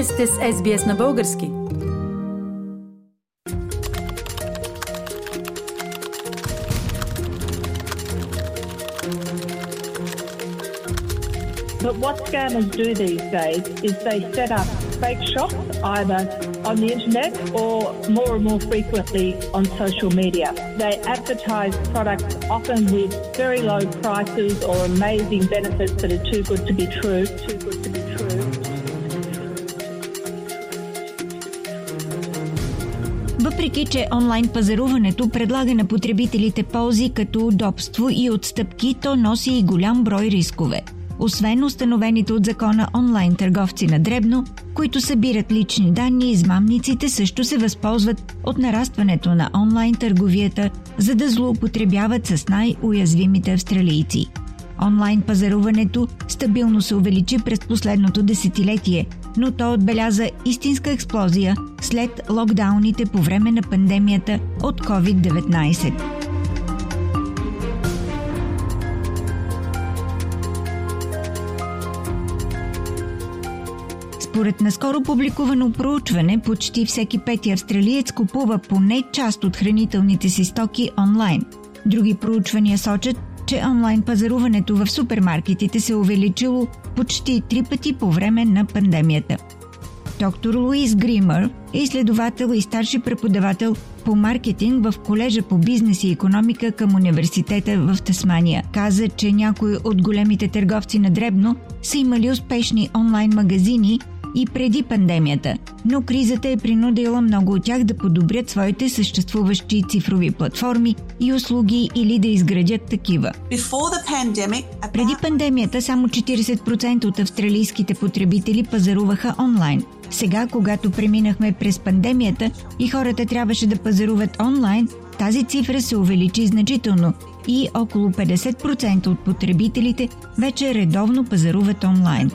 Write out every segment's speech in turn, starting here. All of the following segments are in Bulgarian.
Вие сте с SBS на български. But what scammers do these days is they set up fake shops either on the internet or more and more frequently on social media. They advertise products often with very low prices or amazing benefits that are too good to be true. Too good to Въпреки, че онлайн пазаруването предлага на потребителите ползи като удобство и отстъпки, то носи и голям брой рискове. Освен установените от закона онлайн търговци на дребно, които събират лични данни, измамниците също се възползват от нарастването на онлайн търговията, за да злоупотребяват с най-уязвимите австралийци. Онлайн пазаруването стабилно се увеличи през последното десетилетие, но то отбеляза истинска експлозия след локдауните по време на пандемията от COVID-19. Според наскоро публикувано проучване, почти всеки пети австралиец купува поне част от хранителните си стоки онлайн. Други проучвания сочат, че онлайн пазаруването в супермаркетите се е увеличило почти три пъти по време на пандемията. Доктор Луис Гримър е изследовател и старши преподавател по маркетинг в колежа по бизнес и економика към университета в Тасмания. Каза, че някои от големите търговци на дребно са имали успешни онлайн магазини и преди пандемията, но кризата е принудила много от тях да подобрят своите съществуващи цифрови платформи и услуги или да изградят такива. Преди пандемията само 40% от австралийските потребители пазаруваха онлайн. Сега, когато преминахме през пандемията и хората трябваше да пазаруват онлайн, тази цифра се увеличи значително и около 50% от потребителите вече редовно пазаруват онлайн.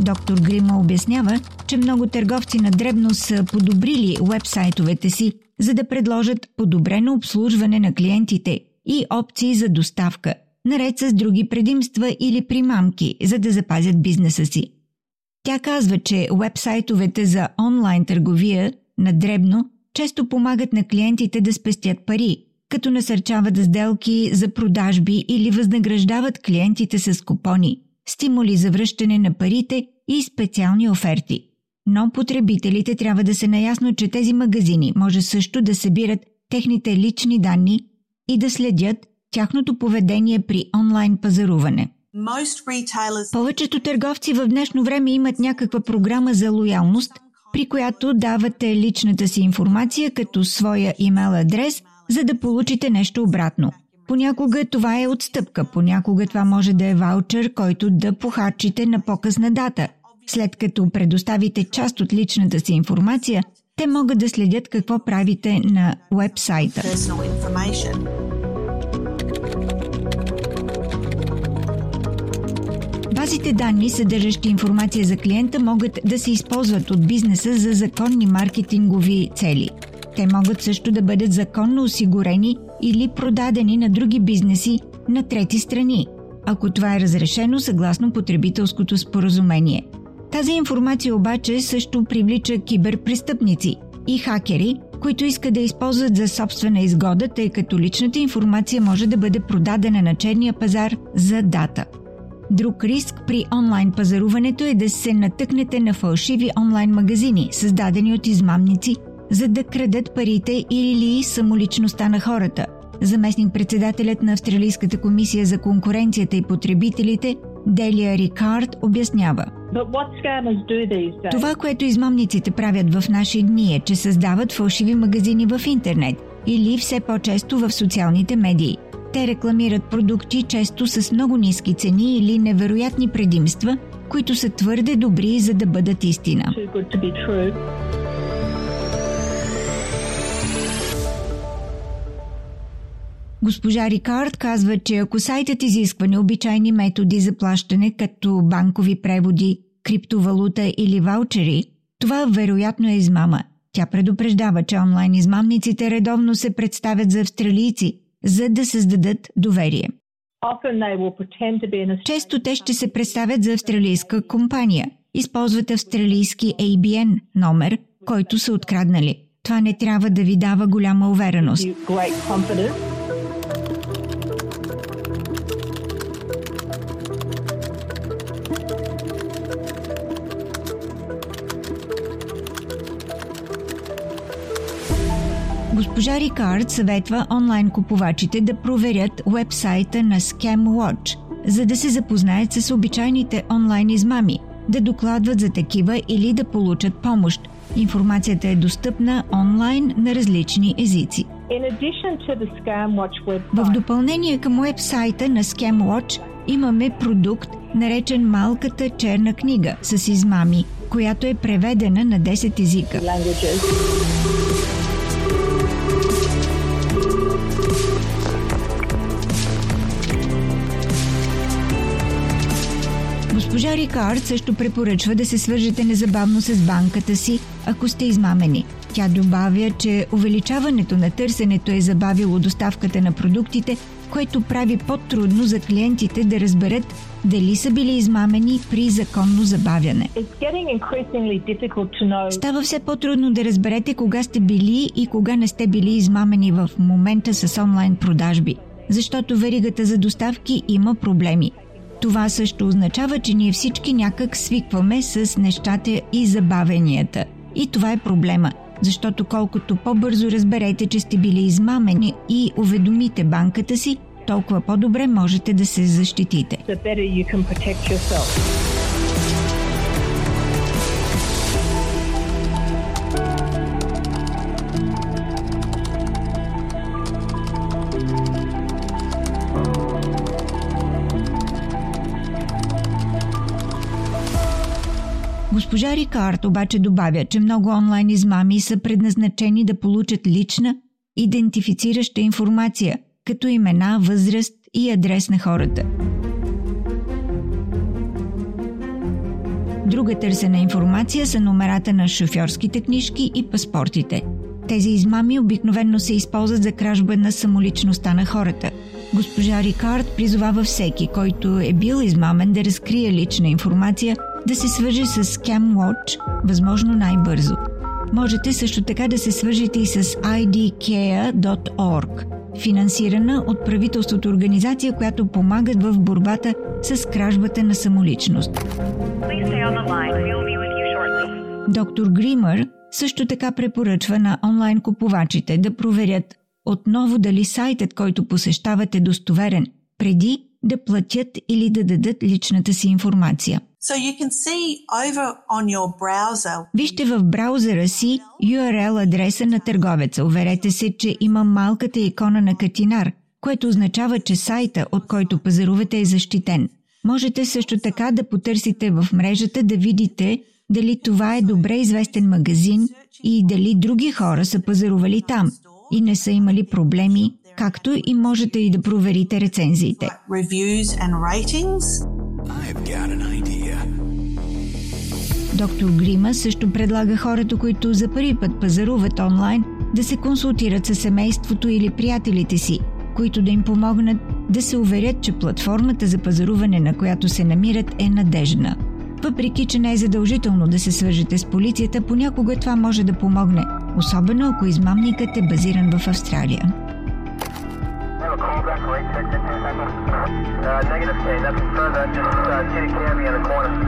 Доктор Грима обяснява, че много търговци на дребно са подобрили вебсайтовете си, за да предложат подобрено обслужване на клиентите и опции за доставка, наред с други предимства или примамки, за да запазят бизнеса си. Тя казва, че вебсайтовете за онлайн търговия на дребно често помагат на клиентите да спестят пари, като насърчават сделки за продажби или възнаграждават клиентите с купони, стимули за връщане на парите и специални оферти. Но потребителите трябва да са наясно, че тези магазини може също да събират техните лични данни и да следят тяхното поведение при онлайн пазаруване. Повечето търговци в днешно време имат някаква програма за лоялност, при която давате личната си информация като своя имейл адрес, за да получите нещо обратно. Понякога това е отстъпка, понякога това може да е ваучер, който да похарчите на по-късна дата. След като предоставите част от личната си информация, те могат да следят какво правите на уебсайта. Базите данни, съдържащи информация за клиента, могат да се използват от бизнеса за законни маркетингови цели. Те могат също да бъдат законно осигурени или продадени на други бизнеси на трети страни, ако това е разрешено съгласно потребителското споразумение. Тази информация обаче също привлича киберпрестъпници и хакери, които искат да използват за собствена изгода, тъй като личната информация може да бъде продадена на черния пазар за дата – Друг риск при онлайн пазаруването е да се натъкнете на фалшиви онлайн магазини, създадени от измамници, за да крадат парите или самоличността на хората. Заместник председателят на Австралийската комисия за конкуренцията и потребителите Делия Рикард обяснява. Това, което измамниците правят в наши дни е, че създават фалшиви магазини в интернет или все по-често в социалните медии – те рекламират продукти често с много ниски цени или невероятни предимства, които са твърде добри за да бъдат истина. Госпожа Рикард казва, че ако сайтът изисква необичайни методи за плащане, като банкови преводи, криптовалута или ваучери, това вероятно е измама. Тя предупреждава, че онлайн измамниците редовно се представят за австралийци – за да създадат доверие. Често те ще се представят за австралийска компания. Използват австралийски ABN номер, който са откраднали. Това не трябва да ви дава голяма увереност. Госпожа Рикард съветва онлайн купувачите да проверят вебсайта на ScamWatch, за да се запознаят с обичайните онлайн измами, да докладват за такива или да получат помощ. Информацията е достъпна онлайн на различни езици. В допълнение към вебсайта на ScamWatch имаме продукт, наречен Малката черна книга с измами, която е преведена на 10 езика. Госпожа Рикард също препоръчва да се свържете незабавно с банката си, ако сте измамени. Тя добавя, че увеличаването на търсенето е забавило доставката на продуктите, което прави по-трудно за клиентите да разберат дали са били измамени при законно забавяне. Става все по-трудно да разберете кога сте били и кога не сте били измамени в момента с онлайн продажби, защото веригата за доставки има проблеми. Това също означава, че ние всички някак свикваме с нещата и забавенията. И това е проблема, защото колкото по-бързо разберете, че сте били измамени и уведомите банката си, толкова по-добре можете да се защитите. Госпожа Рикард обаче добавя, че много онлайн измами са предназначени да получат лична, идентифицираща информация, като имена, възраст и адрес на хората. Друга търсена информация са номерата на шофьорските книжки и паспортите. Тези измами обикновенно се използват за кражба на самоличността на хората. Госпожа Рикард призовава всеки, който е бил измамен да разкрие лична информация – да се свържи с ScamWatch, възможно най-бързо. Можете също така да се свържете и с idcare.org, финансирана от правителството организация, която помагат в борбата с кражбата на самоличност. Доктор Гримър също така препоръчва на онлайн купувачите да проверят отново дали сайтът, който посещават е достоверен, преди да платят или да дадат личната си информация. So you can see over on your browser. Вижте в браузъра си URL адреса на търговеца. Уверете се, че има малката икона на катинар, което означава, че сайта, от който пазарувате е защитен. Можете също така да потърсите в мрежата да видите дали това е добре известен магазин и дали други хора са пазарували там и не са имали проблеми, както и можете и да проверите рецензиите. Доктор Грима също предлага хората, които за първи път пазаруват онлайн, да се консултират с семейството или приятелите си, които да им помогнат да се уверят, че платформата за пазаруване, на която се намират, е надежна. Въпреки, че не е задължително да се свържете с полицията, понякога това може да помогне, особено ако измамникът е базиран в Австралия. Uh, negative K, nothing further, just uh, kitty Cammy in the corner.